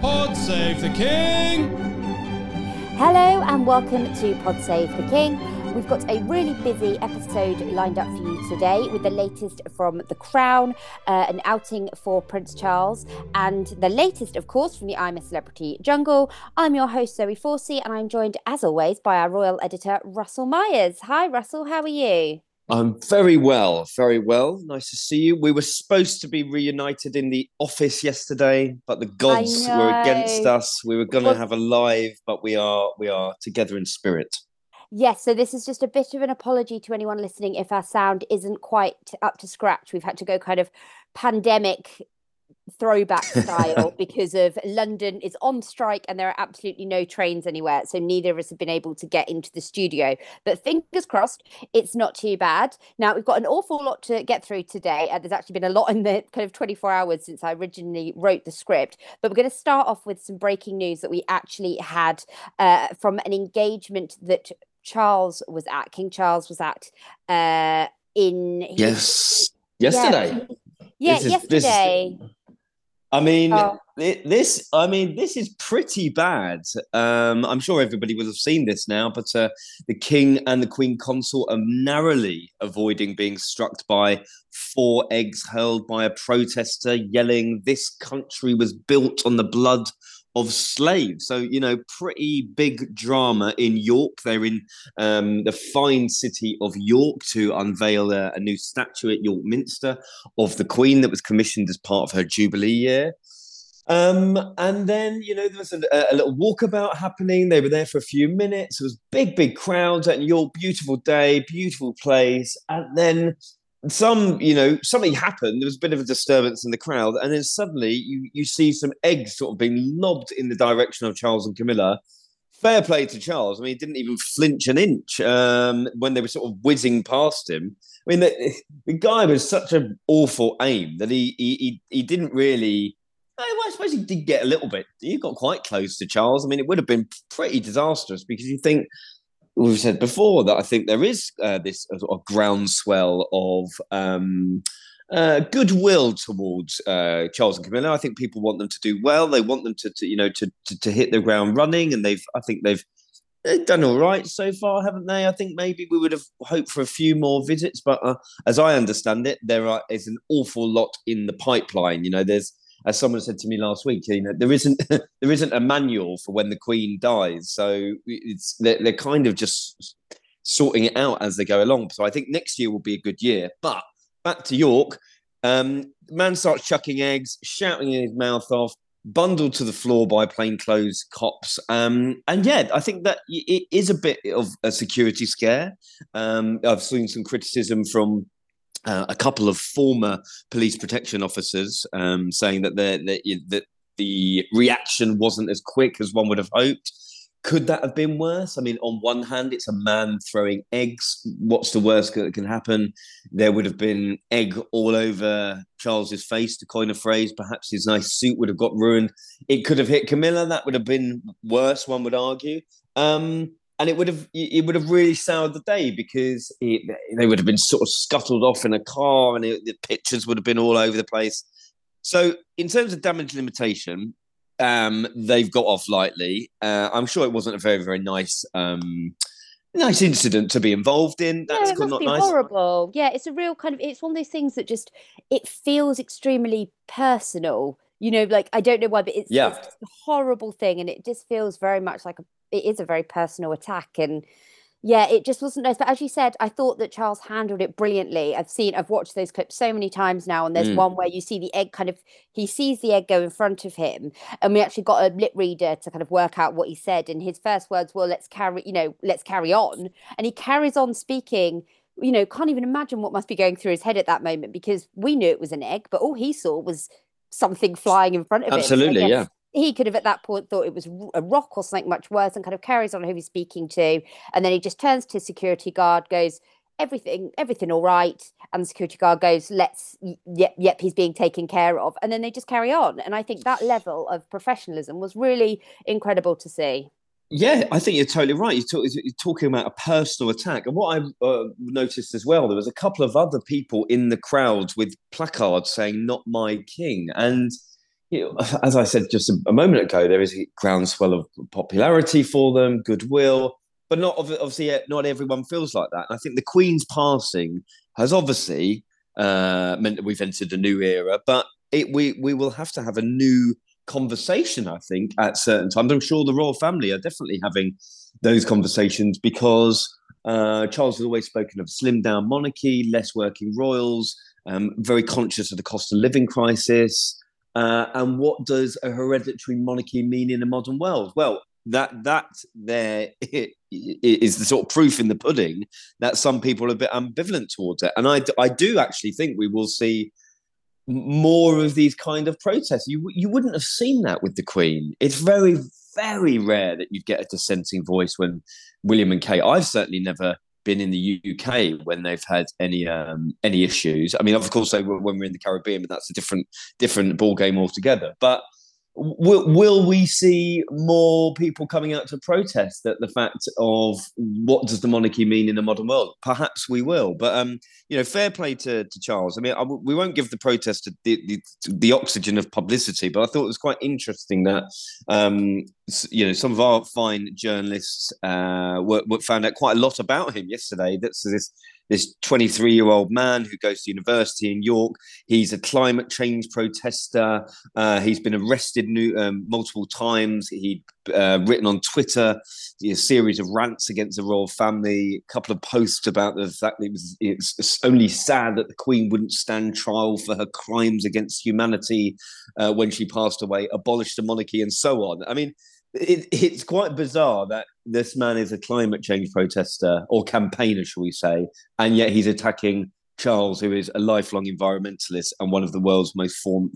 Pod Save the King! Hello and welcome to Pod Save the King. We've got a really busy episode lined up for you today with the latest from The Crown, uh, an outing for Prince Charles, and the latest, of course, from the I'm a Celebrity jungle. I'm your host, Zoe Forsey, and I'm joined, as always, by our royal editor, Russell Myers. Hi, Russell, how are you? I'm very well, very well. Nice to see you. We were supposed to be reunited in the office yesterday, but the gods were against us. We were going to have a live, but we are we are together in spirit. Yes, so this is just a bit of an apology to anyone listening if our sound isn't quite up to scratch. We've had to go kind of pandemic throwback style because of London is on strike and there are absolutely no trains anywhere. So neither of us have been able to get into the studio. But fingers crossed, it's not too bad. Now we've got an awful lot to get through today. Uh, there's actually been a lot in the kind of 24 hours since I originally wrote the script. But we're going to start off with some breaking news that we actually had uh, from an engagement that Charles was at, King Charles was at uh, in yes yesterday. Yeah, yeah yesterday. This, I mean, oh. this. I mean, this is pretty bad. Um, I'm sure everybody would have seen this now, but uh, the king and the queen consort are narrowly avoiding being struck by four eggs hurled by a protester, yelling, "This country was built on the blood of slaves. So, you know, pretty big drama in York. They're in um, the fine city of York to unveil a, a, new statue at York Minster of the Queen that was commissioned as part of her Jubilee year. Um, and then, you know, there was a, a, little walkabout happening. They were there for a few minutes. It was big, big crowds at York. Beautiful day, beautiful place. And then some, you know, something happened. There was a bit of a disturbance in the crowd, and then suddenly you you see some eggs sort of being lobbed in the direction of Charles and Camilla. Fair play to Charles. I mean, he didn't even flinch an inch um, when they were sort of whizzing past him. I mean, the, the guy was such an awful aim that he he he, didn't really. I suppose he did get a little bit. He got quite close to Charles. I mean, it would have been pretty disastrous because you think we've said before that I think there is uh, this uh, sort of groundswell of um, uh, goodwill towards uh, Charles and Camilla. I think people want them to do well. They want them to, to you know, to, to, to hit the ground running, and they've. I think they've. They've done all right so far, haven't they? I think maybe we would have hoped for a few more visits, but uh, as I understand it, there are, is an awful lot in the pipeline. You know, there's as someone said to me last week, you know, there isn't there isn't a manual for when the Queen dies, so it's they're, they're kind of just sorting it out as they go along. So I think next year will be a good year. But back to York, um, man starts chucking eggs, shouting in his mouth off, bundled to the floor by plainclothes cops. Um, and yeah, I think that it is a bit of a security scare. Um, I've seen some criticism from uh, a couple of former police protection officers um, saying that that the reaction wasn't as quick as one would have hoped. Could that have been worse? I mean, on one hand, it's a man throwing eggs. What's the worst that can happen? There would have been egg all over Charles's face, to coin a phrase. Perhaps his nice suit would have got ruined. It could have hit Camilla. That would have been worse, one would argue. Um, and it would have it would have really soured the day because it, they would have been sort of scuttled off in a car, and it, the pictures would have been all over the place. So, in terms of damage limitation, um, they've got off lightly. Uh, I'm sure it wasn't a very very nice. Um, nice incident to be involved in. That's yeah, it must be nice. horrible. Yeah, it's a real kind of. It's one of those things that just it feels extremely personal You know, like I don't know why, but it's, yeah. it's a horrible thing, and it just feels very much like a, it is a very personal attack, and yeah, it just wasn't nice. But as you said, I thought that Charles handled it brilliantly. I've seen, I've watched those clips so many times now, and there's mm. one where you see the egg kind of, he sees the egg go in front of him, and we actually got a lip reader to kind of work out what he said. And his first words were, "Let's carry, you know, let's carry on," and he carries on speaking. You know, can't even imagine what must be going through his head at that moment because we knew it was an egg, but all he saw was something flying in front of Absolutely, him. Absolutely, yeah he could have at that point thought it was a rock or something much worse and kind of carries on who he's speaking to and then he just turns to his security guard goes everything everything all right and the security guard goes let's yep yep he's being taken care of and then they just carry on and i think that level of professionalism was really incredible to see yeah, I think you're totally right. You're, talk, you're, talking about a personal attack. And what I uh, noticed as well, there was a couple of other people in the crowd with placards saying, Not my king. And as I said just a, moment ago, there is a groundswell of popularity for them, goodwill, but not obviously not everyone feels like that. And I think the Queen's passing has obviously uh, meant that we've entered a new era, but it, we we will have to have a new conversation. I think at certain times, I'm sure the royal family are definitely having those conversations because uh, Charles has always spoken of slim down monarchy, less working royals, um, very conscious of the cost of living crisis. Uh, and what does a hereditary monarchy mean in a modern world? Well, that that there is the sort of proof in the pudding that some people are a bit ambivalent towards it, and I I do actually think we will see more of these kind of protests. You you wouldn't have seen that with the Queen. It's very very rare that you'd get a dissenting voice when William and Kate. I've certainly never been in the UK when they've had any um, any issues. I mean, of course, they were when we're in the Caribbean, but that's a different different ball game altogether. But will, will we see more people coming out to protest at the fact of what does the monarchy mean in the modern world? Perhaps we will, but um, you know, fair play to, to Charles. I mean, we won't give the protest the, the, the oxygen of publicity, but I thought it was quite interesting that um, you know some of our fine journalists uh, were, were found out quite a lot about him yesterday. That's this this 23 year old man who goes to university in York. He's a climate change protester. Uh, he's been arrested new, um, multiple times. He'd uh, written on Twitter a series of rants against the royal family, a couple of posts about the fact that it was it's only sad that the Queen wouldn't stand trial for her crimes against humanity uh, when she passed away, abolished the monarchy, and so on. I mean, it, it's quite bizarre that this man is a climate change protester or campaigner, shall we say, and yet he's attacking Charles, who is a lifelong environmentalist and one of the world's most form,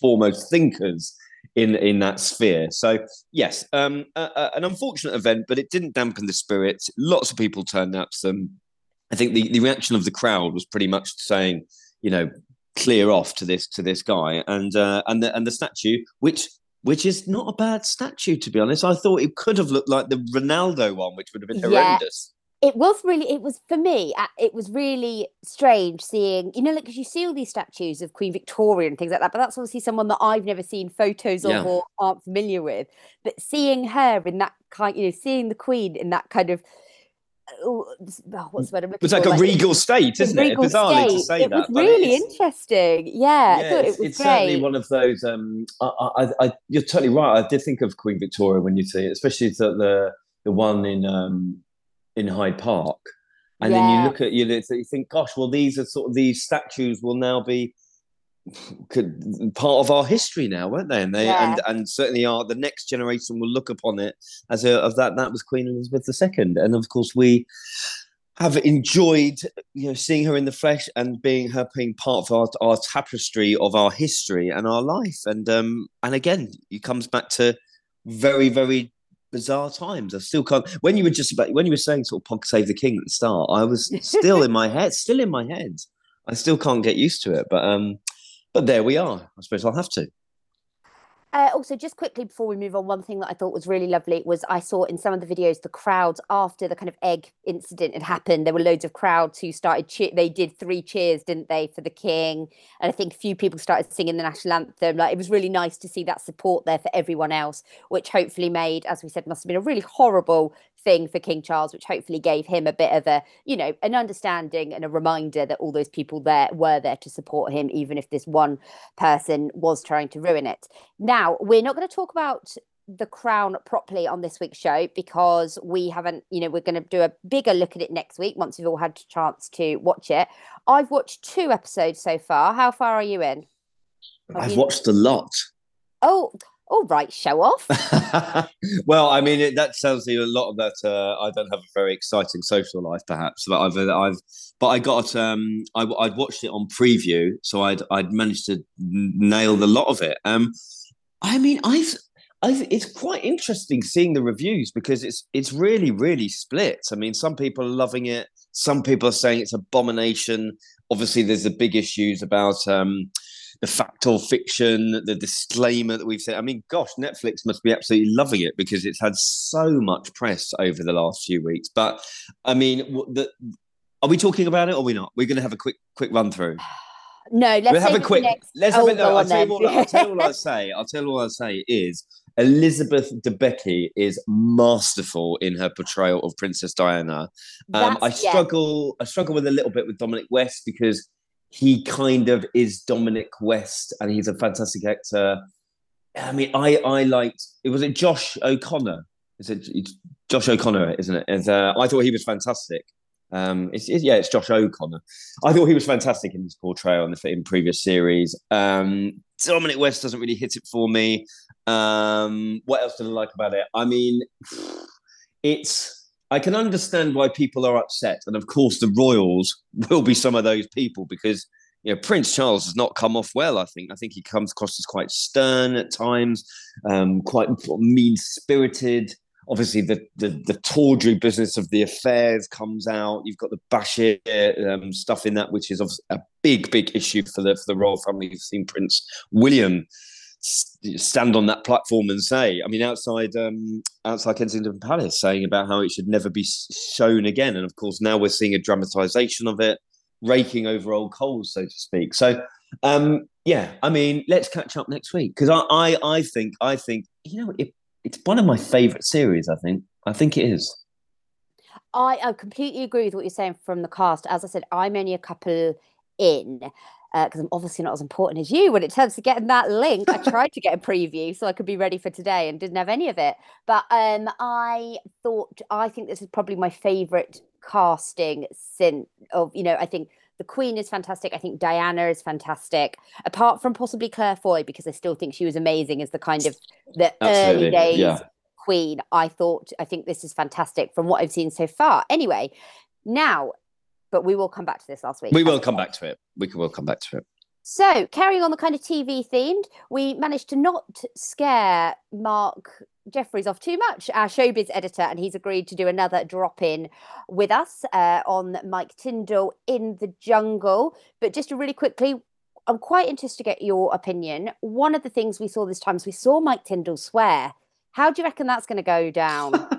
foremost thinkers in in that sphere. So yes, um, an unfortunate event, but it didn't dampen the spirits. Lots of people turned up. Some, I think the, the reaction of the crowd was pretty much saying, you know, clear off to this to this guy, and uh, and the and the statue, which which is not a bad statue, to be honest. I thought it could have looked like the Ronaldo one, which would have been horrendous. Yeah. It was really, it was for me, uh, it was really strange seeing, you know, like, because you see all these statues of Queen Victoria and things like that, but that's obviously someone that I've never seen photos of yeah. or aren't familiar with. But seeing her in that kind, you know, seeing the Queen in that kind of oh, what's the word? It was like a like, regal state, isn't it? Bizarrely state. to say it that. was really interesting. Yeah, yeah it's, it it's certainly one of those. Um, I, I, I, you're totally right. I did think of Queen Victoria when you see it, especially the the, the one in um, in Hyde Park. And yeah. then you look at you, you think, gosh, well, these are sort of these statues will now be could, part of our history now, weren't they? And they yeah. and and certainly are the next generation will look upon it as a of that that was Queen Elizabeth II, and of course we have enjoyed you know seeing her in the flesh and being her being part of our, our tapestry of our history and our life and um and again it comes back to very very bizarre times i still can't when you were just about when you were saying sort of pod save the king at the start i was still in my head still in my head i still can't get used to it but um but there we are. I suppose I'll have to. Uh, also, just quickly before we move on, one thing that I thought was really lovely was I saw in some of the videos the crowds after the kind of egg incident had happened. There were loads of crowds who started. They did three cheers, didn't they, for the king? And I think a few people started singing the national anthem. Like it was really nice to see that support there for everyone else, which hopefully made, as we said, must have been a really horrible thing for King Charles, which hopefully gave him a bit of a, you know, an understanding and a reminder that all those people there were there to support him, even if this one person was trying to ruin it. Now, we're not going to talk about the crown properly on this week's show because we haven't, you know, we're going to do a bigger look at it next week once we've all had a chance to watch it. I've watched two episodes so far. How far are you in? Have I've you... watched a lot. Oh, all right, show off. well, I mean, it, that tells you a lot of that. Uh, I don't have a very exciting social life, perhaps, but I've, uh, I've, but I got, um, I, would watched it on preview, so I'd, I'd managed to nail the lot of it. Um, I mean, I've, I've, it's quite interesting seeing the reviews because it's, it's really, really split. I mean, some people are loving it, some people are saying it's abomination. Obviously, there's the big issues about. Um, the fact or fiction, the disclaimer that we've said. I mean, gosh, Netflix must be absolutely loving it because it's had so much press over the last few weeks. But I mean, the, are we talking about it or are we not? We're going to have a quick quick run through. No, let's we'll have a quick. Next... Let's oh, have a, no, I'll, tell you what, I'll tell you what I say. I'll tell you what I say is Elizabeth Debicki is masterful in her portrayal of Princess Diana. Um, I struggle. Yeah. I struggle with a little bit with Dominic West because he kind of is Dominic West, and he's a fantastic actor. I mean, I I liked it. Was it Josh O'Connor? Is it Josh O'Connor? Isn't it? And, uh, I thought he was fantastic. Um, it's, it's, yeah, it's Josh O'Connor. I thought he was fantastic in his portrayal in the in previous series. Um, Dominic West doesn't really hit it for me. Um, what else did I like about it? I mean, it's I can understand why people are upset, and of course, the royals will be some of those people because you know Prince Charles has not come off well. I think I think he comes across as quite stern at times, um, quite mean spirited. Obviously, the, the, the tawdry business of the affairs comes out. You've got the Bashir um, stuff in that, which is a big, big issue for the for the royal family. You've seen Prince William stand on that platform and say, I mean, outside um, outside Kensington Palace, saying about how it should never be shown again, and of course now we're seeing a dramatisation of it, raking over old coals, so to speak. So, um, yeah, I mean, let's catch up next week because I, I, I think, I think, you know, it, it's one of my favourite series. I think, I think it is. I, I completely agree with what you're saying from the cast. As I said, I'm only a couple in because uh, I'm obviously not as important as you when it comes to getting that link. I tried to get a preview so I could be ready for today and didn't have any of it. But um, I thought I think this is probably my favorite casting since of you know I think the Queen is fantastic. I think Diana is fantastic. Apart from possibly Claire Foy because I still think she was amazing as the kind of the Absolutely. early days. Yeah. Queen, I thought, I think this is fantastic from what I've seen so far. Anyway, now but we will come back to this last week. We will come back to it. We will come back to it. So, carrying on the kind of TV themed, we managed to not scare Mark Jefferies off too much, our showbiz editor, and he's agreed to do another drop in with us uh, on Mike Tindall in the jungle. But just to really quickly, I'm quite interested to get your opinion. One of the things we saw this time is we saw Mike Tindall swear. How do you reckon that's going to go down?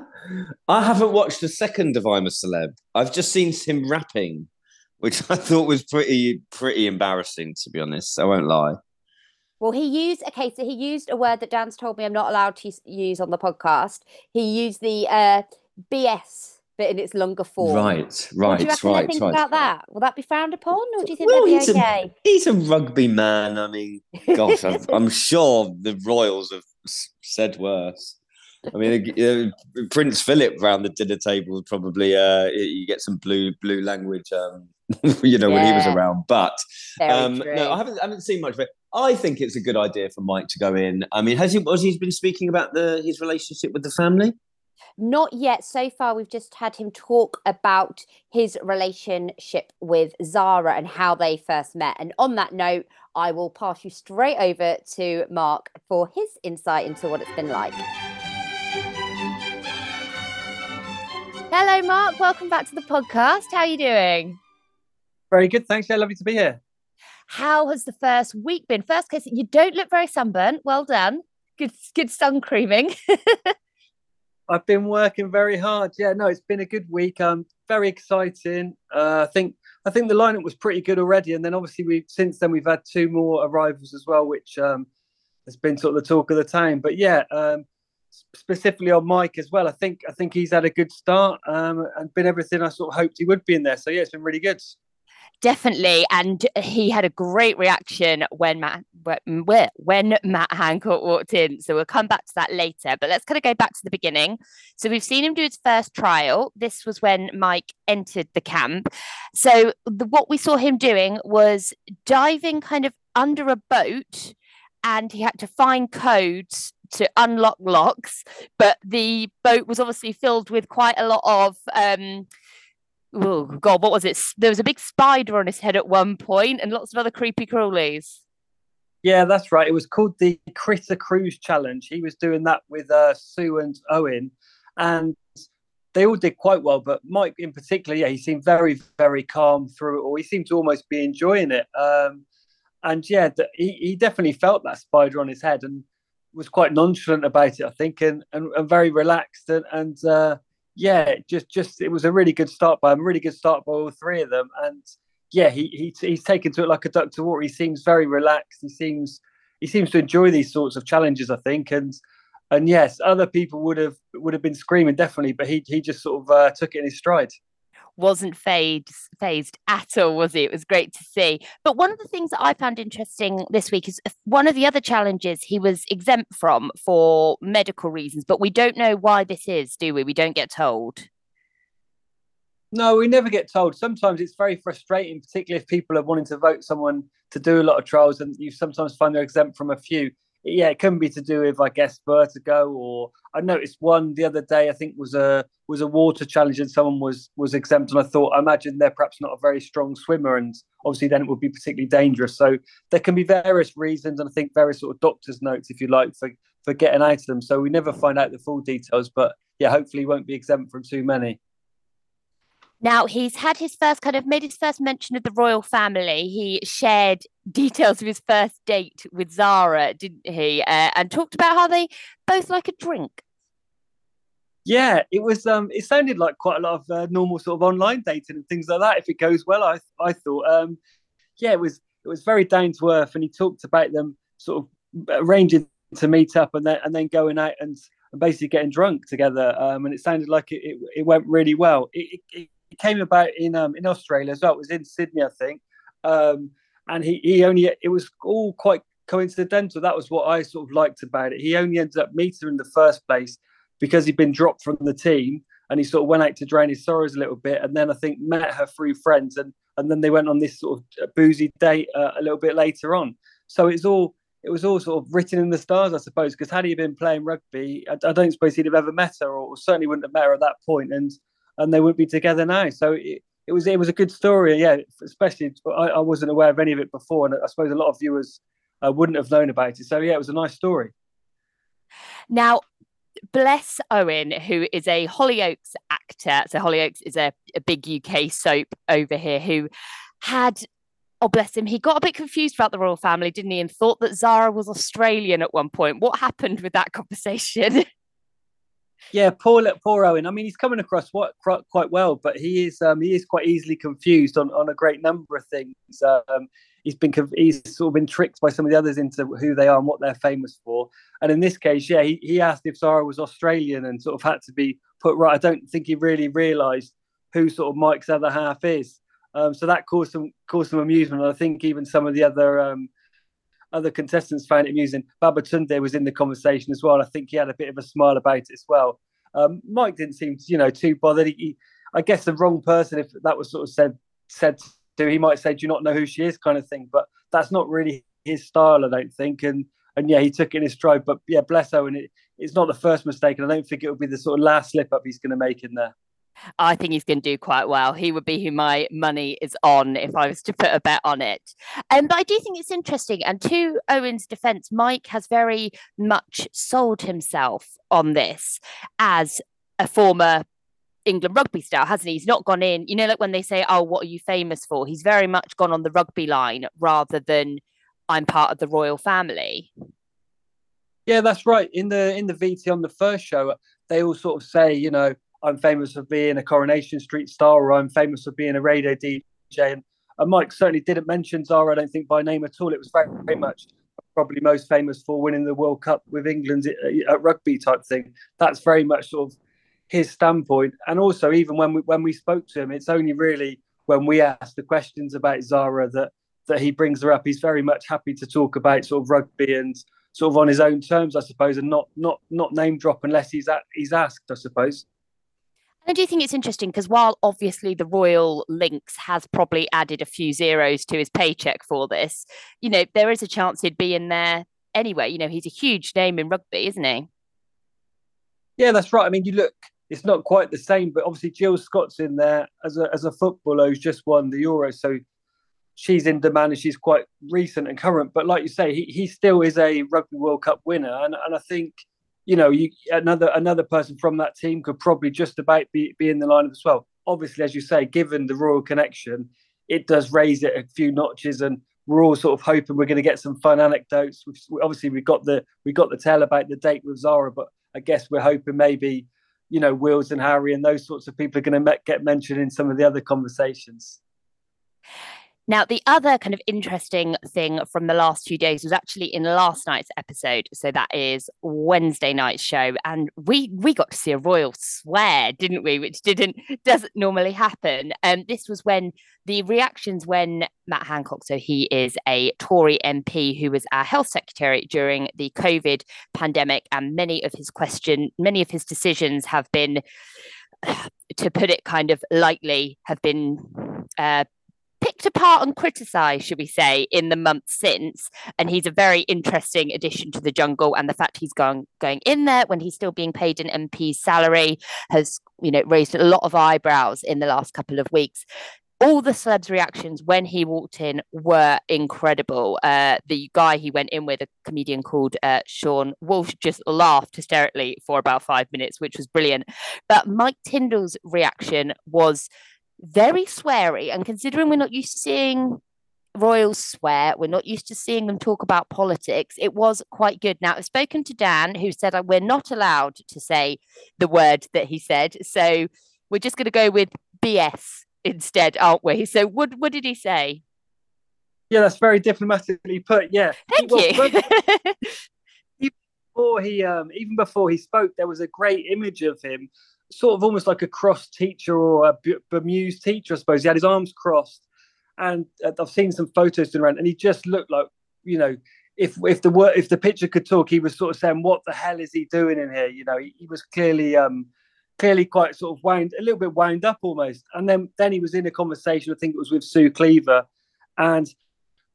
I haven't watched the second of I'm a Celeb. I've just seen him rapping, which I thought was pretty pretty embarrassing, to be honest. I won't lie. Well, he used okay, so he used a word that Dan's told me I'm not allowed to use on the podcast. He used the uh, BS but in its longer form. Right, right, what do you right, think right. about that? Will that be frowned upon, or do you think well, that'd be okay? A, he's a rugby man. I mean, gosh, I'm, I'm sure the Royals have said worse. I mean, uh, Prince Philip around the dinner table probably uh, you get some blue blue language, um, you know, yeah. when he was around. But um, no, I haven't I haven't seen much of it. I think it's a good idea for Mike to go in. I mean, has he has he been speaking about the his relationship with the family? Not yet. So far, we've just had him talk about his relationship with Zara and how they first met. And on that note, I will pass you straight over to Mark for his insight into what it's been like. Hello, Mark. Welcome back to the podcast. How are you doing? Very good. Thanks. Yeah, lovely to be here. How has the first week been? First case, you don't look very sunburnt. Well done. Good, good sun creaming. I've been working very hard. Yeah, no, it's been a good week. Um, very exciting. Uh, I think I think the lineup was pretty good already, and then obviously we since then we've had two more arrivals as well, which um, has been sort of the talk of the town. But yeah, um, specifically on Mike as well. I think I think he's had a good start um, and been everything I sort of hoped he would be in there. So yeah, it's been really good. Definitely, and he had a great reaction when Matt when Matt Hancock walked in. So we'll come back to that later. But let's kind of go back to the beginning. So we've seen him do his first trial. This was when Mike entered the camp. So the, what we saw him doing was diving kind of under a boat, and he had to find codes to unlock locks. But the boat was obviously filled with quite a lot of. Um, oh god, what was it? There was a big spider on his head at one point, and lots of other creepy crawlies. Yeah, that's right. It was called the Critter Cruise Challenge. He was doing that with uh, Sue and Owen, and they all did quite well. But Mike, in particular, yeah, he seemed very, very calm through it all. He seemed to almost be enjoying it. Um, and yeah, he, he definitely felt that spider on his head and was quite nonchalant about it, I think, and and, and very relaxed and and uh, yeah, just just it was a really good start by him, a really good start by all three of them, and yeah, he, he he's taken to it like a duck to water. He seems very relaxed. He seems he seems to enjoy these sorts of challenges, I think, and and yes, other people would have would have been screaming definitely, but he he just sort of uh, took it in his stride wasn't fazed, fazed at all, was he? It was great to see. But one of the things that I found interesting this week is uh, one of the other challenges he was exempt from for medical reasons, but we don't know why this is, do we? We don't get told. No, we never get told. Sometimes it's very frustrating, particularly if people are wanting to vote someone to do a lot of trials, and you sometimes find they're exempt from a few yeah, it can be to do with I guess vertigo or I noticed one the other day I think was a was a water challenge and someone was was exempt and I thought I imagine they're perhaps not a very strong swimmer and obviously then it would be particularly dangerous. So there can be various reasons and I think various sort of doctor's notes if you like for for getting out of them. So we never find out the full details, but yeah, hopefully won't be exempt from too many. Now, he's had his first kind of made his first mention of the royal family. He shared details of his first date with Zara, didn't he? Uh, and talked about how they both like a drink. Yeah, it was. Um, it sounded like quite a lot of uh, normal sort of online dating and things like that. If it goes well, I I thought. Um, yeah, it was it was very down to earth, and he talked about them sort of arranging to meet up and then and then going out and, and basically getting drunk together. Um, and it sounded like it, it, it went really well. It, it, it came about in um, in Australia as well. It was in Sydney, I think. Um, and he, he only it was all quite coincidental. That was what I sort of liked about it. He only ended up meeting her in the first place because he'd been dropped from the team and he sort of went out to drain his sorrows a little bit and then I think met her through friends and and then they went on this sort of boozy date uh, a little bit later on. So it's all it was all sort of written in the stars, I suppose, because had he been playing rugby, I, I, don't suppose he'd have ever met her, or certainly wouldn't have met her at that point, and and they wouldn't be together now. So it, it was it was a good story. Yeah, especially I, I, wasn't aware of any of it before, and I suppose a lot of viewers uh, wouldn't have known about it. So yeah, it was a nice story. Now, bless Owen, who is a Hollyoaks actor. So Hollyoaks is a, a big UK soap over here. Who had oh bless him, he got a bit confused about the royal family, didn't he, and thought that Zara was Australian at one point. What happened with that conversation? Yeah, poor poor Owen. I mean, he's coming across what, quite well, but he is um, he is quite easily confused on, on a great number of things. Um, he's been he's sort of been tricked by some of the others into who they are and what they're famous for. And in this case, yeah, he, he asked if Zara was Australian and sort of had to be put right. I don't think he really realised who sort of Mike's other half is. Um, so that caused some caused some amusement. I think even some of the other um, other contestants found it amusing. Babatunde was in the conversation as well. I think he had a bit of a smile about it as well. Um, Mike didn't seem, you know, too bothered. He, he, I guess the wrong person, if that was sort of said said to, he might say, "Do you not know who she is?" kind of thing. But that's not really his style, I don't think. And and yeah, he took it in his stride. But yeah, bless Owen, it, it's not the first mistake, and I don't think it will be the sort of last slip up he's going to make in there. I think he's going to do quite well. He would be who my money is on if I was to put a bet on it. Um, but I do think it's interesting. And to Owen's defense, Mike has very much sold himself on this as a former England rugby star, hasn't he? He's not gone in, you know, like when they say, Oh, what are you famous for? He's very much gone on the rugby line rather than I'm part of the royal family. Yeah, that's right. In the in the VT on the first show, they all sort of say, you know, I'm famous for being a Coronation Street star, or I'm famous for being a radio DJ. And, and Mike certainly didn't mention Zara, I don't think, by name at all. It was very, very much probably most famous for winning the World Cup with England uh, at rugby type thing. That's very much sort of his standpoint. And also, even when we when we spoke to him, it's only really when we asked the questions about Zara that that he brings her up. He's very much happy to talk about sort of rugby and sort of on his own terms, I suppose, and not not not name drop unless he's at, he's asked, I suppose. I do you think it's interesting because while obviously the Royal Links has probably added a few zeros to his paycheck for this, you know, there is a chance he'd be in there anyway. You know, he's a huge name in rugby, isn't he? Yeah, that's right. I mean, you look, it's not quite the same, but obviously Jill Scott's in there as a as a footballer who's just won the Euro, so she's in demand and she's quite recent and current. But like you say, he, he still is a Rugby World Cup winner, and and I think you know, you another another person from that team could probably just about be, be in the lineup as well. Obviously, as you say, given the royal connection, it does raise it a few notches, and we're all sort of hoping we're going to get some fun anecdotes. We've, obviously, we got the we got the tell about the date with Zara, but I guess we're hoping maybe you know Wills and Harry and those sorts of people are going to get mentioned in some of the other conversations. Now, the other kind of interesting thing from the last few days was actually in last night's episode. So that is Wednesday night's show, and we we got to see a royal swear, didn't we? Which didn't doesn't normally happen. And um, this was when the reactions when Matt Hancock, so he is a Tory MP who was our health secretary during the COVID pandemic, and many of his question, many of his decisions have been, to put it kind of lightly, have been. Uh, picked apart and criticised, should we say, in the months since. And he's a very interesting addition to the jungle. And the fact he's going going in there when he's still being paid an MP's salary has, you know, raised a lot of eyebrows in the last couple of weeks. All the celebs' reactions when he walked in were incredible. Uh, the guy he went in with, a comedian called uh, Seann Walsh, just laughed hysterically for about five minutes, which was brilliant. But Mike Tindall's reaction was very sweary. And considering we're not used to seeing royals swear, we're not used to seeing them talk about politics, it was quite good. Now, I've spoken to Dan, who said we're not allowed to say the word that he said. So we're just going to go with BS instead, aren't we? So, what, what did he say? Yeah, that's very diplomatically put. Yeah. Thank you. before he, um, even before he spoke, there was a great image of him sort of almost like a cross teacher or a bemused teacher, I suppose. He had his arms crossed, and uh, I've seen some photos around, and he just looked like you know. If, if the if the picture could talk, he was sort of saying, "What the hell is he doing in here?" You know, he, he was clearly um, clearly quite sort of wound a little bit wound up almost. And then then he was in a conversation, I think it was with Sue Cleaver, and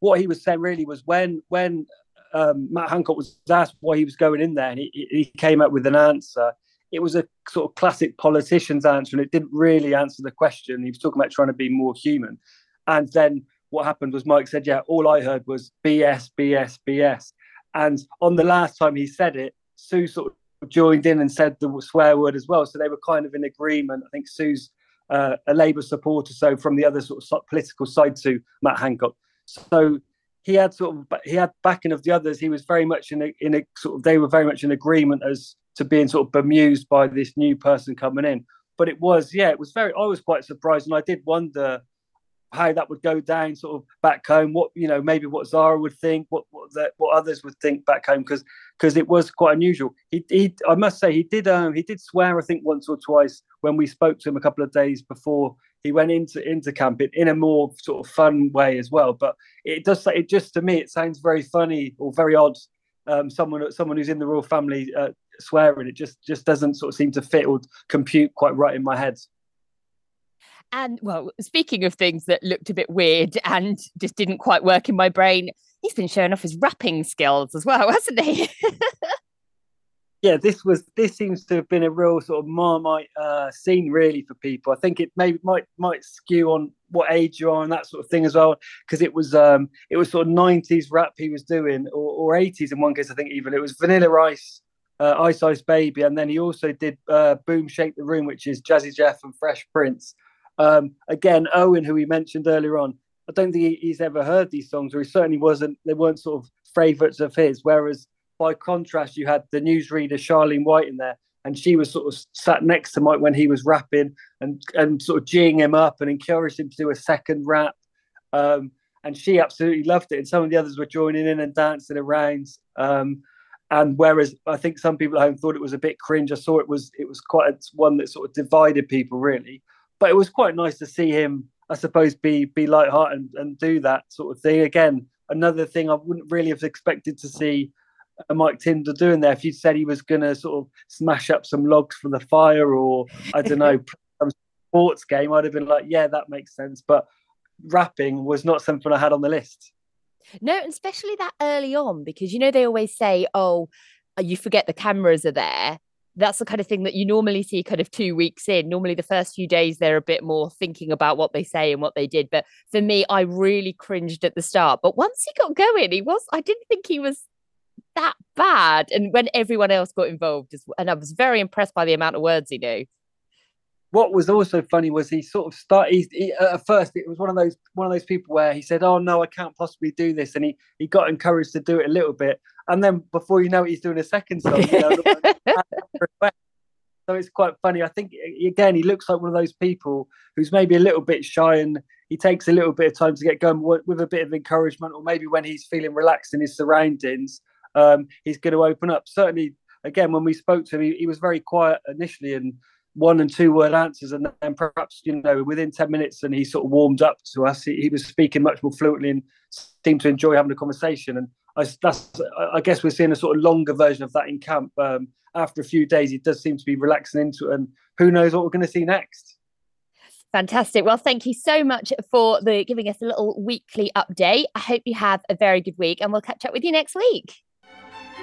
what he was saying really was when when um, Matt Hancock was asked why he was going in there, and he, he came up with an answer it was a sort of classic politician's answer, and it didn't really answer the question. He was talking about trying to be more human, and then what happened was Mike said, "Yeah, all I heard was BS, BS, BS." And on the last time he said it, Sue sort of joined in and said the swear word as well. So they were kind of in agreement. I think Sue's uh, a Labour supporter, so from the other sort of political side to Matt Hancock. So he had sort of he had backing of the others. He was very much in a in a sort of they were very much in agreement as to being sort of bemused by this new person coming in. But it was, yeah, it was very. I was quite surprised, and I did wonder how that would go down, sort of back home. What you know, maybe what Zara would think, what what, the, what others would think back home, because because it was quite unusual. He, he, I must say, he did um he did swear, I think, once or twice when we spoke to him a couple of days before he went into into camp in, in a more sort of fun way as well. But it does it just to me, it sounds very funny or very odd. Um, someone someone who's in the royal family uh, swearing. It just just doesn't sort of seem to fit or compute quite right in my head. And well, speaking of things that looked a bit weird and just didn't quite work in my brain, he's been showing off his rapping skills as well, hasn't he? yeah, this was this seems to have been a real sort of marmite uh, scene really for people. I think it maybe might might skew on what age you are and that sort of thing as well, because it was um it was sort of nineties rap he was doing or eighties in one case. I think even it was Vanilla Ice, uh, Ice Ice Baby, and then he also did uh, Boom Shake the Room, which is Jazzy Jeff and Fresh Prince. Um, again, Owen, who we mentioned earlier on, I don't think he's ever heard these songs, or he certainly wasn't. They weren't sort of favourites of his. Whereas by contrast, you had the newsreader Charlene White in there, and she was sort of sat next to Mike when he was rapping and and sort of geeing him up and encouraged him to do a second rap. Um, and she absolutely loved it. And some of the others were joining in and dancing around. Um, and whereas I think some people at home thought it was a bit cringe, I saw it was it was quite a, one that sort of divided people really. But it was quite nice to see him, I suppose, be be light-hearted and, and do that sort of thing again. Another thing I wouldn't really have expected to see Mike Tindall doing there. If you said he was going to sort of smash up some logs for the fire, or I don't know, some sports game, I'd have been like, yeah, that makes sense. But rapping was not something I had on the list. No, and especially that early on, because you know they always say, "Oh, you forget the cameras are there." That's the kind of thing that you normally see kind of two weeks in. Normally, the first few days they're a bit more thinking about what they say and what they did. But for me, I really cringed at the start. But once he got going, he was. I didn't think he was that bad. And when everyone else got involved, and I was very impressed by the amount of words he knew what was also funny was he sort of started. He, he, at first, it was one of those one of those people where he said, "Oh no, I can't possibly do this," and he he got encouraged to do it a little bit, and then before you know it, he's doing a second song. You know, so it's quite funny. I think again, he looks like one of those people who's maybe a little bit shy and he takes a little bit of time to get going with a bit of encouragement, or maybe when he's feeling relaxed in his surroundings, um, he's going to open up. Certainly, again, when we spoke to him, he, he was very quiet initially and one and two word answers, and then perhaps you know within ten minutes, and he sort of warmed up to us. He, he was speaking much more fluently and seemed to enjoy having a conversation. And I, that's I guess we're seeing a sort of longer version of that in camp. Um, after a few days, he does seem to be relaxing into it, and who knows what we're going to see next. Fantastic. Well, thank you so much for the giving us a little weekly update. I hope you have a very good week, and we'll catch up with you next week.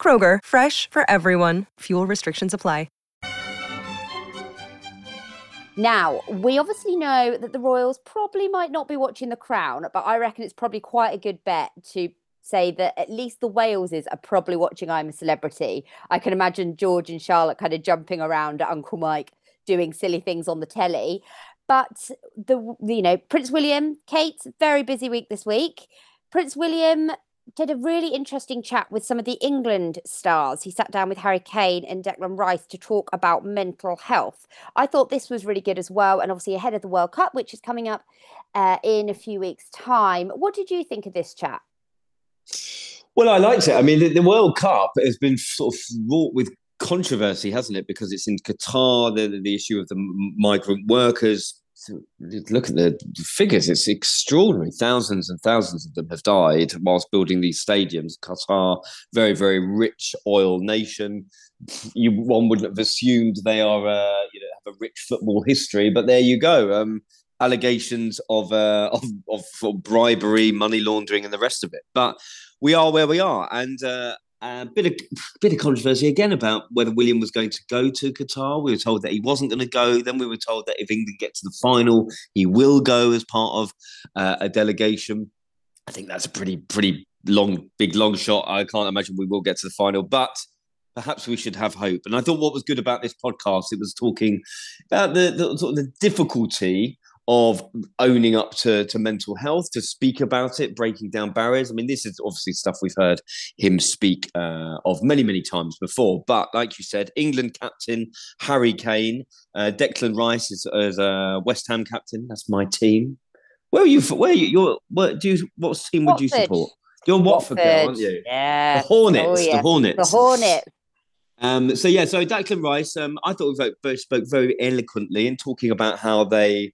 Kroger, fresh for everyone. Fuel restrictions apply. Now, we obviously know that the Royals probably might not be watching The Crown, but I reckon it's probably quite a good bet to say that at least the Waleses are probably watching I'm a Celebrity. I can imagine George and Charlotte kind of jumping around at Uncle Mike doing silly things on the telly. But the you know, Prince William, Kate, very busy week this week. Prince William did a really interesting chat with some of the England stars. He sat down with Harry Kane and Declan Rice to talk about mental health. I thought this was really good as well, and obviously ahead of the World Cup, which is coming up uh, in a few weeks' time. What did you think of this chat? Well, I liked it. I mean, the, the World Cup has been sort of wrought with controversy, hasn't it? Because it's in Qatar, the, the issue of the migrant workers, look at the figures. It's extraordinary. Thousands and thousands of them have died whilst building these stadiums. Qatar, very very rich oil nation. You one wouldn't have assumed they are uh, you know have a rich football history, but there you go. Um, allegations of, uh, of, of bribery, money laundering, and the rest of it. But we are where we are, and uh, a bit of bit of controversy again about whether William was going to go to Qatar. We were told that he wasn't going to go. Then we were told that if England get to the final, he will go as part of uh, a delegation. I think that's a pretty pretty long, big long shot. I can't imagine we will get to the final, but perhaps we should have hope. And I thought what was good about this podcast, it was talking about the, the sort of the difficulty of owning up to, to mental health, to speak about it, breaking down barriers. I mean, this is obviously stuff we've heard him speak uh, of many, many times before. But like you said, England captain Harry Kane, uh, Declan Rice is, is a West Ham captain. That's my team. Where are you? Where are you? You're, what do you? What team would you support? You're Watford, Watford girl, aren't you? Yeah. The Hornets. Oh, yeah. The Hornets. The Hornets. Um, so yeah, so Declan Rice, um, I thought we spoke very eloquently in talking about how they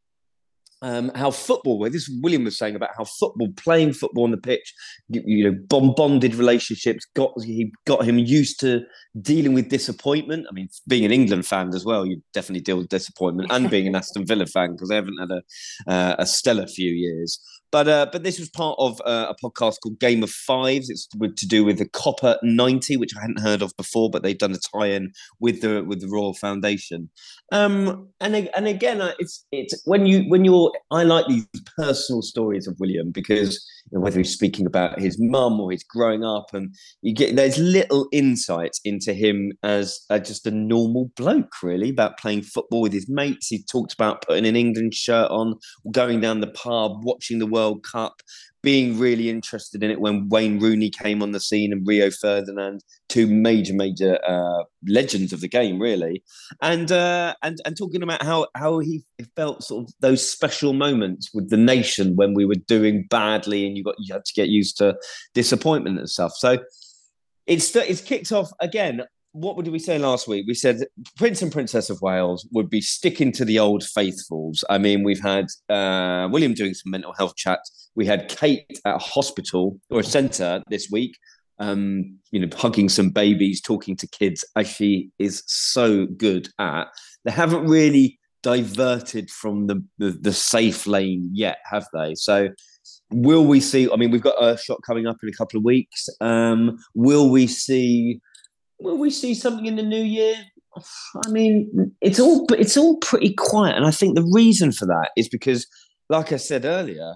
um, how football, where this William was saying about how football, playing football on the pitch, you, you know, bonded relationships, got he got him used to dealing with disappointment. I mean, being an England fan as well, you definitely deal with disappointment, and being an Aston Villa fan because they haven't had a uh, a stellar few years. But uh, but this was part of uh, a podcast called Game of Fives. It's to do with the Copa90, which I hadn't heard of before, but they've done a tie-in with the with the Royal Foundation. Um, and and again, it's it's when you when you're I like these personal stories of William because you know, whether he's speaking about his mum or his growing up, and you get there's little insights into him as uh, just a normal bloke, really, about playing football with his mates. He talked about putting an England shirt on, going down the pub, watching the World Cup, being really interested in it when Wayne Rooney came on the scene and Rio Ferdinand, two major, major uh, legends of the game, really, and uh, and and talking about how how he felt sort of those special moments with the nation when we were doing badly and you got you had to get used to disappointment and stuff. So it's it's kicked off again what did we say last week? We said Prince and Princess of Wales would be sticking to the old faithfuls. I mean, we've had uh, William doing some mental health chat. We had Kate at a hospital or a centre this week, um, you know, hugging some babies, talking to kids, as she is so good at. They haven't really diverted from the, the, the safe lane yet, have they? So will we see? I mean, we've got a shot coming up in a couple of weeks. Um, will we see will we see something in the new year? I mean, it's all it's all pretty quiet, and I think the reason for that is because, like I said earlier,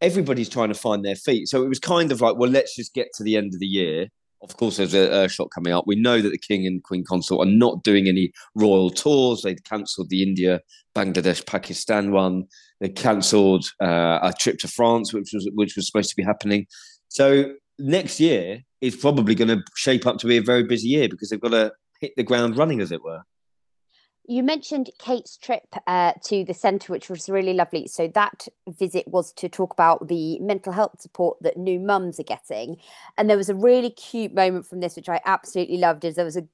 everybody's trying to find their feet. So it was kind of like, well, let's just get to the end of the year. Of course, there's a, a shot coming up. We know that the King and Queen Consort are not doing any royal tours. They'd cancelled the India, Bangladesh, Pakistan one. They cancelled uh, a trip to France, which was which was supposed to be happening. So next year is probably going to shape up to be a very busy year because they've got to hit the ground running, as it were. You mentioned Kate's trip uh, to the centre, which was really lovely. So that visit was to talk about the mental health support that new mums are getting, and there was a really cute moment from this, which I absolutely loved. Is there was a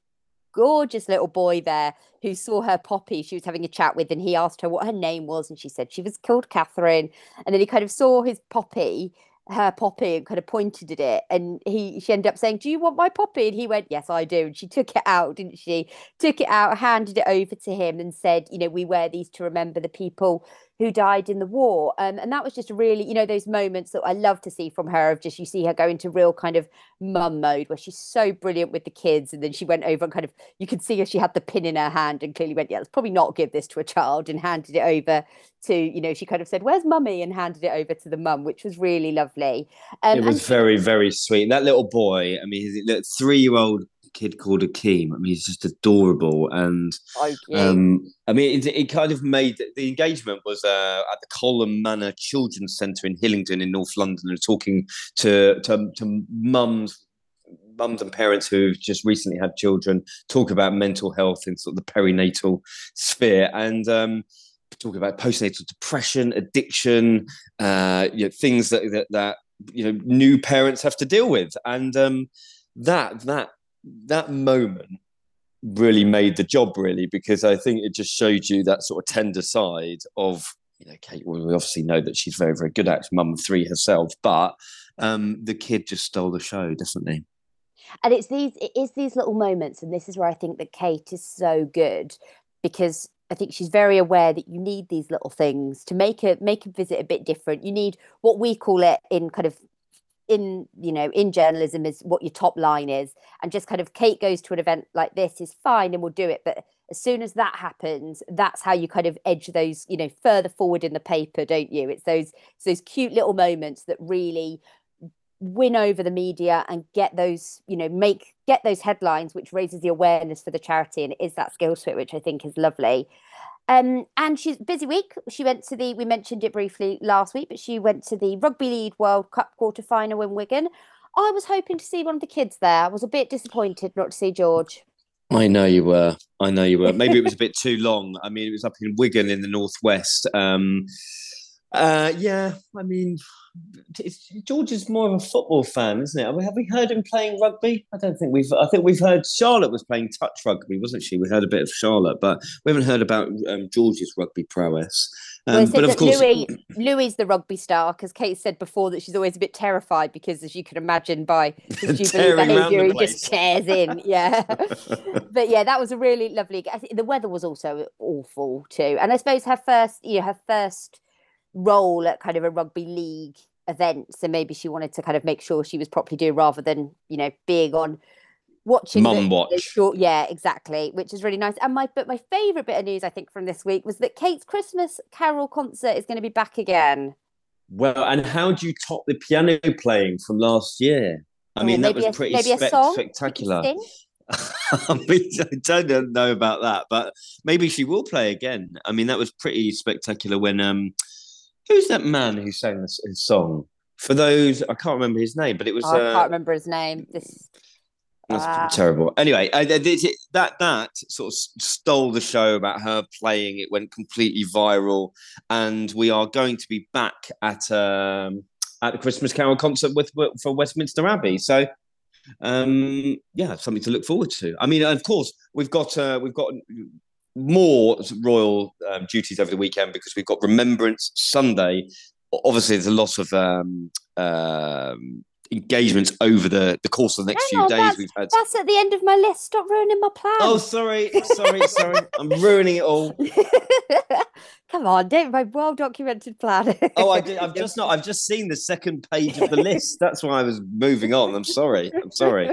gorgeous little boy there who saw her poppy she was having a chat with and he asked her what her name was and she said she was called catherine and then he kind of saw his poppy her poppy and kind of pointed at it and he she ended up saying do you want my poppy? And he went yes i do. And she took it out didn't she? Took it out handed it over to him and said you know we wear these to remember the people who died in the war. Um, and that was just really, you know, those moments that I love to see from her of just you see her go into real kind of mum mode where she's so brilliant with the kids. And then she went over and kind of, you could see her, she had the pin in her hand and clearly went, yeah, let's probably not give this to a child and handed it over to, you know, she kind of said, where's mummy? And handed it over to the mum, which was really lovely. Um, it was very, very sweet. That little boy, I mean, his three year old kid called Akeem. I mean, he's just adorable, and um, I mean, it, it, kind of made the engagement was uh, at the Colham Manor Children's Centre in Hillingdon in North London, and talking to to, to mums. Mums and parents who've just recently had children talk about mental health in sort of the perinatal sphere, and um, talk about postnatal depression, addiction, uh, you know, things that, that that you know new parents have to deal with, and um, that that that moment really made the job really because I think it just showed you that sort of tender side of you know Kate. Well, we obviously know that she's very very good at mum three herself, but um, the kid just stole the show, definitely. And it's these it is these little moments, and this is where I think that Kate is so good because I think she's very aware that you need these little things to make a make a visit a bit different. You need what we call it in kind of in you know in journalism is what your top line is and just kind of kate goes to an event like this is fine and we'll do it but as soon as that happens that's how you kind of edge those you know further forward in the paper don't you? It's those it's those cute little moments that really win over the media and get those you know make get those headlines which raises the awareness for the charity and it is that skill switch which i think is lovely um, and she's busy week. She went to the, we mentioned it briefly last week, but she went to the Rugby League World Cup quarter final in Wigan. I was hoping to see one of the kids there. I was a bit disappointed not to see George. I know you were. I know you were. Maybe it was a bit too long. I mean, it was up in Wigan in the northwest. Um, uh, yeah, I mean, George is more of a football fan, isn't it? Have we heard him playing rugby? I don't think we've. I think we've heard Charlotte was playing touch rugby, wasn't she? We heard a bit of Charlotte, but we haven't heard about um, George's rugby prowess. Um, well, but of course, Louis, Louis the rugby star, because Kate said before that she's always a bit terrified because, as you can imagine, by his jubilee behaviour, he just tears in. Yeah, but yeah, that was a really lovely. the weather was also awful too, and I suppose her first, you know, her first role at kind of a rugby league event. So maybe she wanted to kind of make sure she was properly doing rather than, you know, being on watching mum watch. Short, yeah, exactly, which is really nice. And my but my favourite bit of news I think from this week was that Kate's Christmas Carol concert is going to be back again. Well, and how do you top the piano playing from last year? I mean, that was a, pretty spe- spectacular. I, mean, I don't know about that, but maybe she will play again. I mean, that was pretty spectacular when um, who's that man who sang this his song? For those, I can't remember his name, but it was. Oh, I uh, can't remember his name. This. That's uh, terrible. Anyway, I, that that sort of stole the show about her playing. It went completely viral, and we are going to be back at um, at the Christmas Carol concert with for Westminster Abbey. So, um, yeah, something to look forward to. I mean, of course, we've got uh, we've got more royal um, duties over the weekend because we've got Remembrance Sunday. Obviously, there's a lot of um, um, engagements over the, the course of the next Hang few on, days we've had. That's at the end of my list. Stop ruining my plan. Oh, sorry, sorry, sorry. I'm ruining it all. Come on, don't my well documented plan. oh, I did, I've just not. I've just seen the second page of the list. That's why I was moving on. I'm sorry. I'm sorry.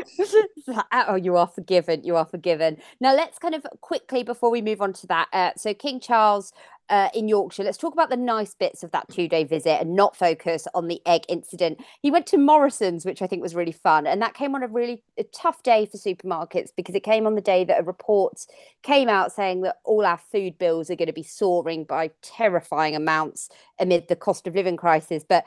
oh, you are forgiven. You are forgiven. Now let's kind of quickly before we move on to that. Uh, so King Charles uh, in Yorkshire. Let's talk about the nice bits of that two day visit and not focus on the egg incident. He went to Morrison's, which I think was really fun. And that came on a really a tough day for supermarkets because it came on the day that a report came out saying that all our food bills are going to be soaring by terrifying amounts amid the cost of living crisis. But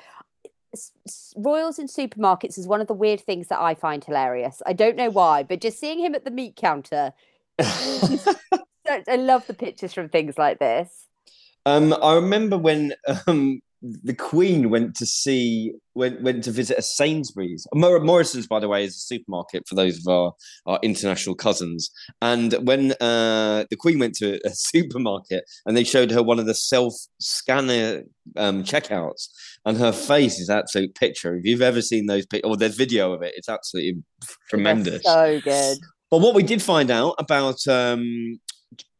Royals in supermarkets is one of the weird things that I find hilarious. I don't know why, but just seeing him at the meat counter. I love the pictures from things like this. Um, I remember when um, the Queen went to see went went to visit a Sainsbury's. Morrison's, by the way, is a supermarket for those of our, our international cousins. And when uh, the Queen went to a supermarket and they showed her one of the self scanner um, checkouts, and her face is absolute picture. If you've ever seen those pictures, or there's video of it, it's absolutely tremendous. so good. But what we did find out about um,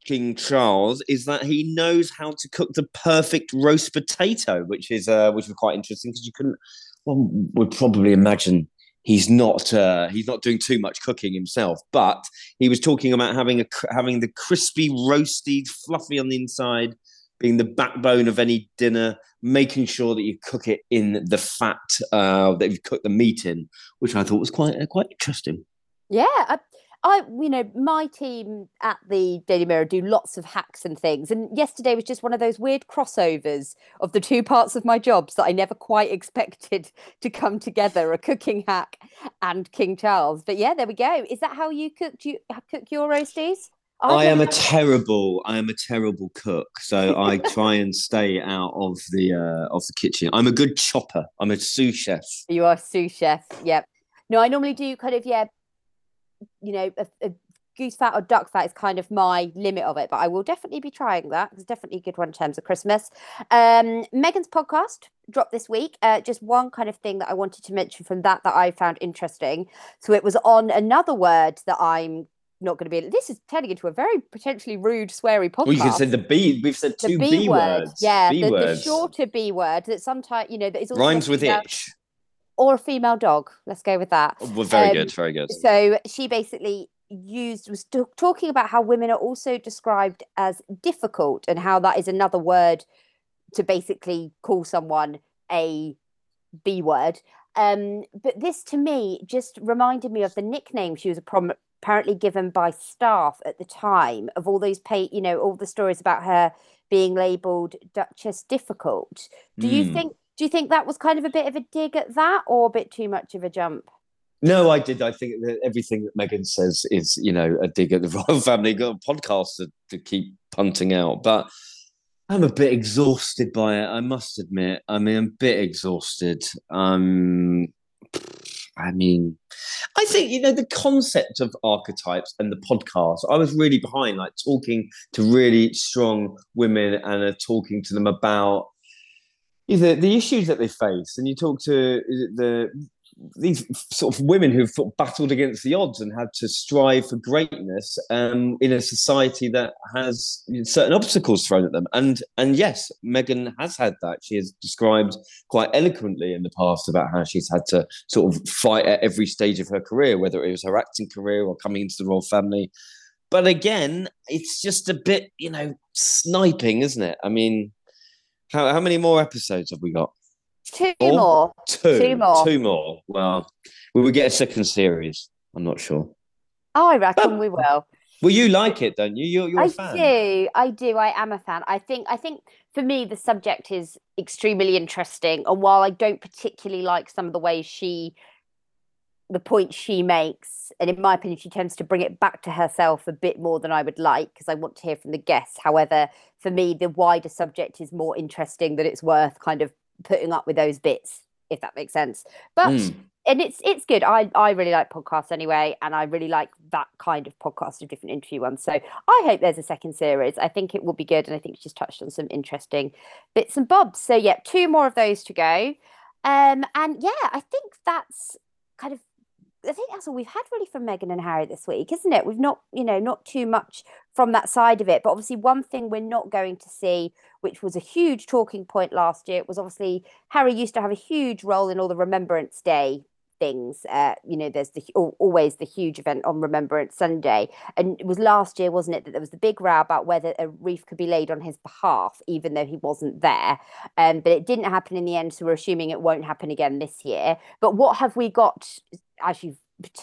King Charles is that he knows how to cook the perfect roast potato, which is uh, which was quite interesting because you couldn't one would probably imagine he's not uh, he's not doing too much cooking himself, but he was talking about having a having the crispy, roasted, fluffy on the inside, being the backbone of any dinner, making sure that you cook it in the fat uh, that you cook the meat in, which I thought was quite uh, quite interesting. Yeah, I, you know, my team at the Daily Mirror do lots of hacks and things. And yesterday was just one of those weird crossovers of the two parts of my jobs that I never quite expected to come together a cooking hack and King Charles. But yeah, there we go. Is that how you cook? Do you cook your roasties? I, I am a terrible, I am a terrible cook, so I try and stay out of the uh, of the kitchen. I'm a good chopper. I'm a sous chef. You are sous chef. Yep. No, I normally do kind of yeah you know, a, a, goose fat or duck fat is kind of my limit of it, but I will definitely be trying that. It's definitely a good one in terms of Christmas. Um, Meghan's podcast dropped this week. Uh, just one kind of thing that I wanted to mention from that that I found interesting. So it was on another word that I'm not going to be. This is turning into a very potentially rude, sweary podcast. Well, you can say the B. We've said two B, B, word. words. Yeah, B the, words. the shorter B word that sometimes you know that is rhymes with itch or a female dog. Let's go with that. Oh, well, very um, good, very good. So she basically used was t- talking about how women are also described as difficult and how that is another word to basically call someone a B word. Um, but this to me just reminded me of the nickname she was prom- apparently given by staff at the time of all those pay, you know, all the stories about her being labeled Duchess difficult. Do mm. you hmm. think do you think that was kind of a bit of a dig at that or a bit too much of a jump? No, I did. I think that everything that Meghan says is, you know, a dig at the royal family. Got a podcast to, to keep punting out, but I'm a bit exhausted by it. I must admit. I mean, I'm a bit exhausted. Um, I mean, I think you know the concept of archetypes and the podcast. I was really behind, like talking to really strong women and uh, talking to them about the, the issues that they face, and you talk to the these sort of women who've battled against the odds and had to strive for greatness um, in a society that has certain obstacles thrown at them. And and yes, Meghan has had that. She has described quite eloquently in the past about how she's had to sort of fight at every stage of her career, whether it was her acting career or coming into the royal family. But again, it's just a bit, you know, sniping, isn't it? I mean, how how many more episodes have we got? Two more. Two. Two more. Two more. Well, we will get a second series. I'm not sure. Oh, I reckon we will. Well, you like it, don't you? You're, you're I a fan. do. I do. I am a fan. I think. I think for me, the subject is extremely interesting. And while I don't particularly like some of the ways she, the point she makes, and in my opinion, she tends to bring it back to herself a bit more than I would like because I want to hear from the guests. However, for me, the wider subject is more interesting that it's worth kind of putting up with those bits, if that makes sense. But Mm. and it's it's good. I I really like podcasts anyway, and I really like that kind of podcast of different interview ones. So I hope there's a second series. I think it will be good, and I think she's touched on some interesting bits and bobs. So yeah, two more of those to go. Um, and yeah, I think that's kind of. I think that's all we've had really from Meghan and Harry this week, isn't it? We've not, you know, not too much from that side of it. But obviously, one thing we're not going to see, which was a huge talking point last year, was obviously Harry used to have a huge role in all the Remembrance Day things. Uh, you know, there's the always the huge event on Remembrance Sunday, and it was last year, wasn't it, that there was the big row about whether a wreath could be laid on his behalf, even though he wasn't there. Um, but it didn't happen in the end, so we're assuming it won't happen again this year. But what have we got? As you've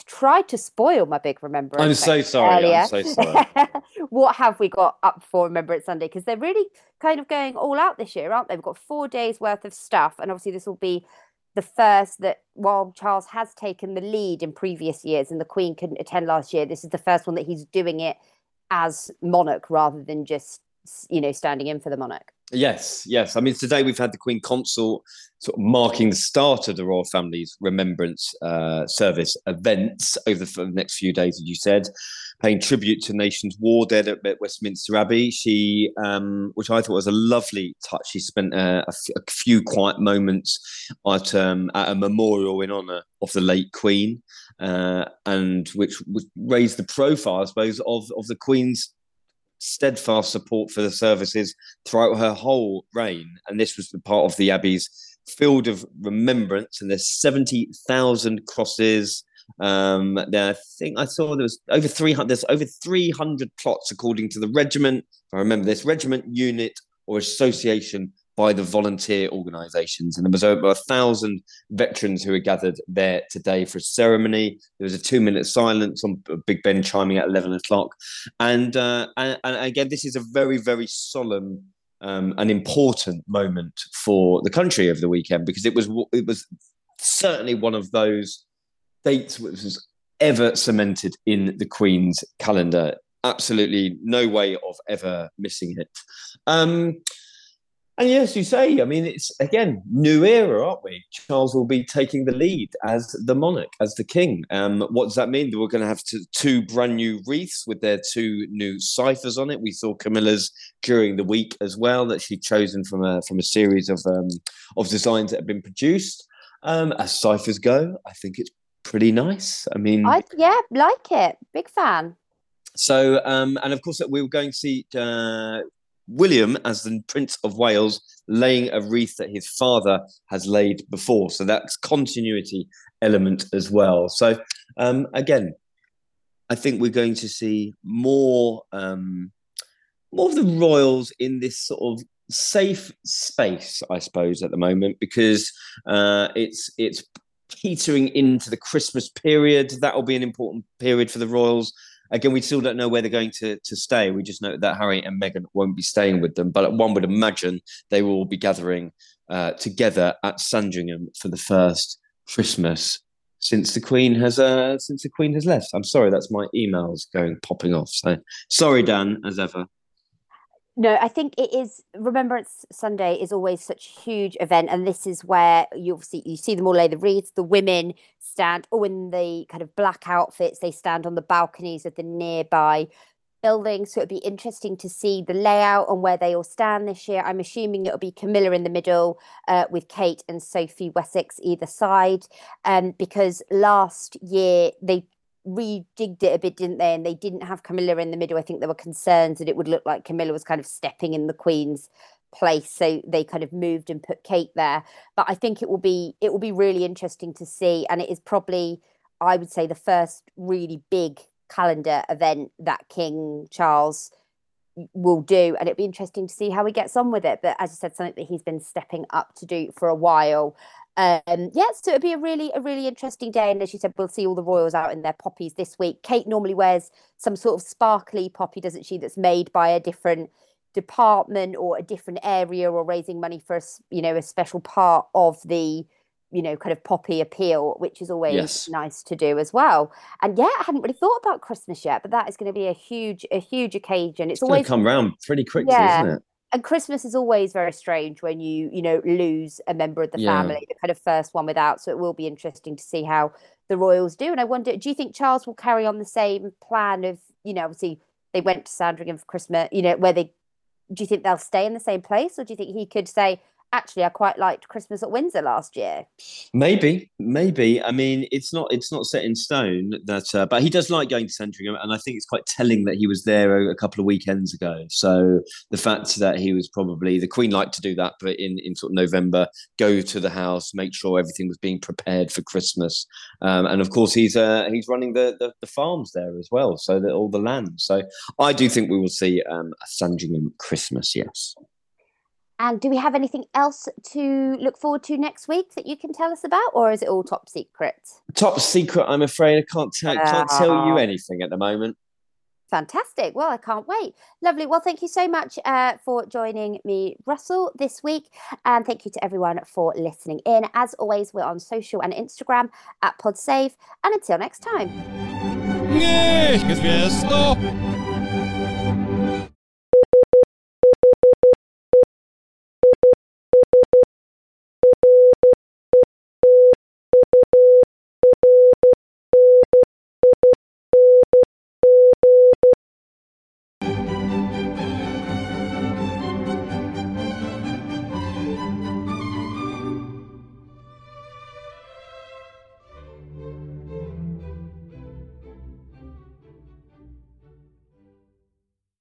tried to spoil my big Remembrance. I'm so sorry. earlier. I'm so sorry. what have we got up for Remembrance Sunday? Because they're really kind of going all out this year, aren't they? We've got four days worth of stuff, and obviously this will be the first that while Charles has taken the lead in previous years and the Queen couldn't attend last year, this is the first one that he's doing it as monarch rather than just you know standing in for the monarch. Yes, yes. I mean, today we've had the Queen Consort sort of marking the start of the royal family's remembrance uh, service events over the, next few days, as you said, paying tribute to the nation's war dead at, Westminster Abbey. She, um, which I thought was a lovely touch, she spent uh, a, f- a few quiet moments at, um, at a memorial in honour of the late Queen, uh, and which, which raised the profile, I suppose, of, of the Queen's steadfast support for the services throughout her whole reign. And this was the part of the Abbey's field of remembrance, and there's 70,000 crosses. Um, there, I think I saw there was over 300, there's over 300 plots according to the regiment. I remember this regiment, unit, or association by the volunteer organisations. And there was over a thousand veterans who were gathered there today for a ceremony. There was a two minute silence on Big Ben chiming at 11 o'clock. And, uh, and, and again, this is a very, very solemn um, an important moment for the country over the weekend because it was it was certainly one of those dates which was ever cemented in the Queen's calendar. Absolutely no way of ever missing it. Um, and yes, you say, I mean, it's again, new era, aren't we? Charles will be taking the lead as the monarch, as the king. Um, what does that mean? That we're going to have to, two brand new wreaths with their two new ciphers on it. We saw Camilla's during the week as well, that she'd chosen from a from a series of um, of designs that have been produced. Um, as ciphers go, I think it's pretty nice. I mean, I yeah, like it. Big fan. so, um, and of course, we were going to see uh, William as the Prince of Wales laying a wreath that his father has laid before. So that's continuity element as well. So um, again, I think we're going to see more um, more of the royals in this sort of safe space, I suppose, at the moment because uh, it's it's petering into the Christmas period. That will be an important period for the royals again, we still don't know where they're going to, to stay. We just know that Harry and Meghan won't be staying with them, but one would imagine they will be gathering uh, together at Sandringham for the first Christmas since the Queen has uh, since the Queen has left. I'm sorry, that's my emails going popping off. So sorry, Dan, as ever. No, I think it is. Remembrance Sunday is always such a huge event, and this is where you obviously you see them all lay the wreaths. The women stand, oh, in the kind of black outfits, they stand on the balconies of the nearby buildings. So it'd be interesting to see the layout and where they all stand this year. I'm assuming it'll be Camilla in the middle, uh, with Kate and Sophie Wessex either side, um, because last year they rejigged it a bit, didn't they? And they didn't have Camilla in the middle. I think there were concerns that it would look like Camilla was kind of stepping in the Queen's place. So they kind of moved and put Kate there. But I think it will be it will be really interesting to see. And it is probably, I would say, the first really big calendar event that King Charles will do, and it'd be interesting to see how he gets on with it. But as I said, something that he's been stepping up to do for a while. Um, yeah, so it'd be a really, a really interesting day. And as you said, we'll see all the royals out in their poppies this week. Kate normally wears some sort of sparkly poppy, doesn't she? That's made by a different department or a different area, or raising money for a, you know, a special part of the you know, kind of poppy appeal, which is always yes. nice to do as well. And yeah, I hadn't really thought about Christmas yet, but that is going to be a huge, a huge occasion. It's, it's always come round pretty quickly, yeah. isn't it? And Christmas is always very strange when you, you know, lose a member of the yeah. family, the kind of first one without. So it will be interesting to see how the Royals do. And I wonder, do you think Charles will carry on the same plan of, you know, obviously they went to Sandringham for Christmas, you know, where they, do you think they'll stay in the same place, or do you think he could say, actually I quite liked Christmas at Windsor last year. Maybe, maybe. I mean, it's not it's not set in stone that, uh, but he does like going to Sandringham, and I think it's quite telling that he was there a, a, couple of weekends ago. So the fact that he was probably the Queen liked to do that, but in in sort of November, go to the house, make sure everything was being prepared for Christmas, um, and of course he's uh, he's running the, the, the farms there as well, so that all the land. So I do think we will see um, a Sandringham Christmas. Yes. And do we have anything else to look forward to next week that you can tell us about, or is it all top secret? Top secret, I'm afraid. I can't, t- can't tell you anything at the moment. Fantastic. Well, I can't wait. Lovely. Well, thank you so much uh, for joining me, Russell, this week. And thank you to everyone for listening in. As always, we're on social and Instagram at PodSave. And until next time. Niech jest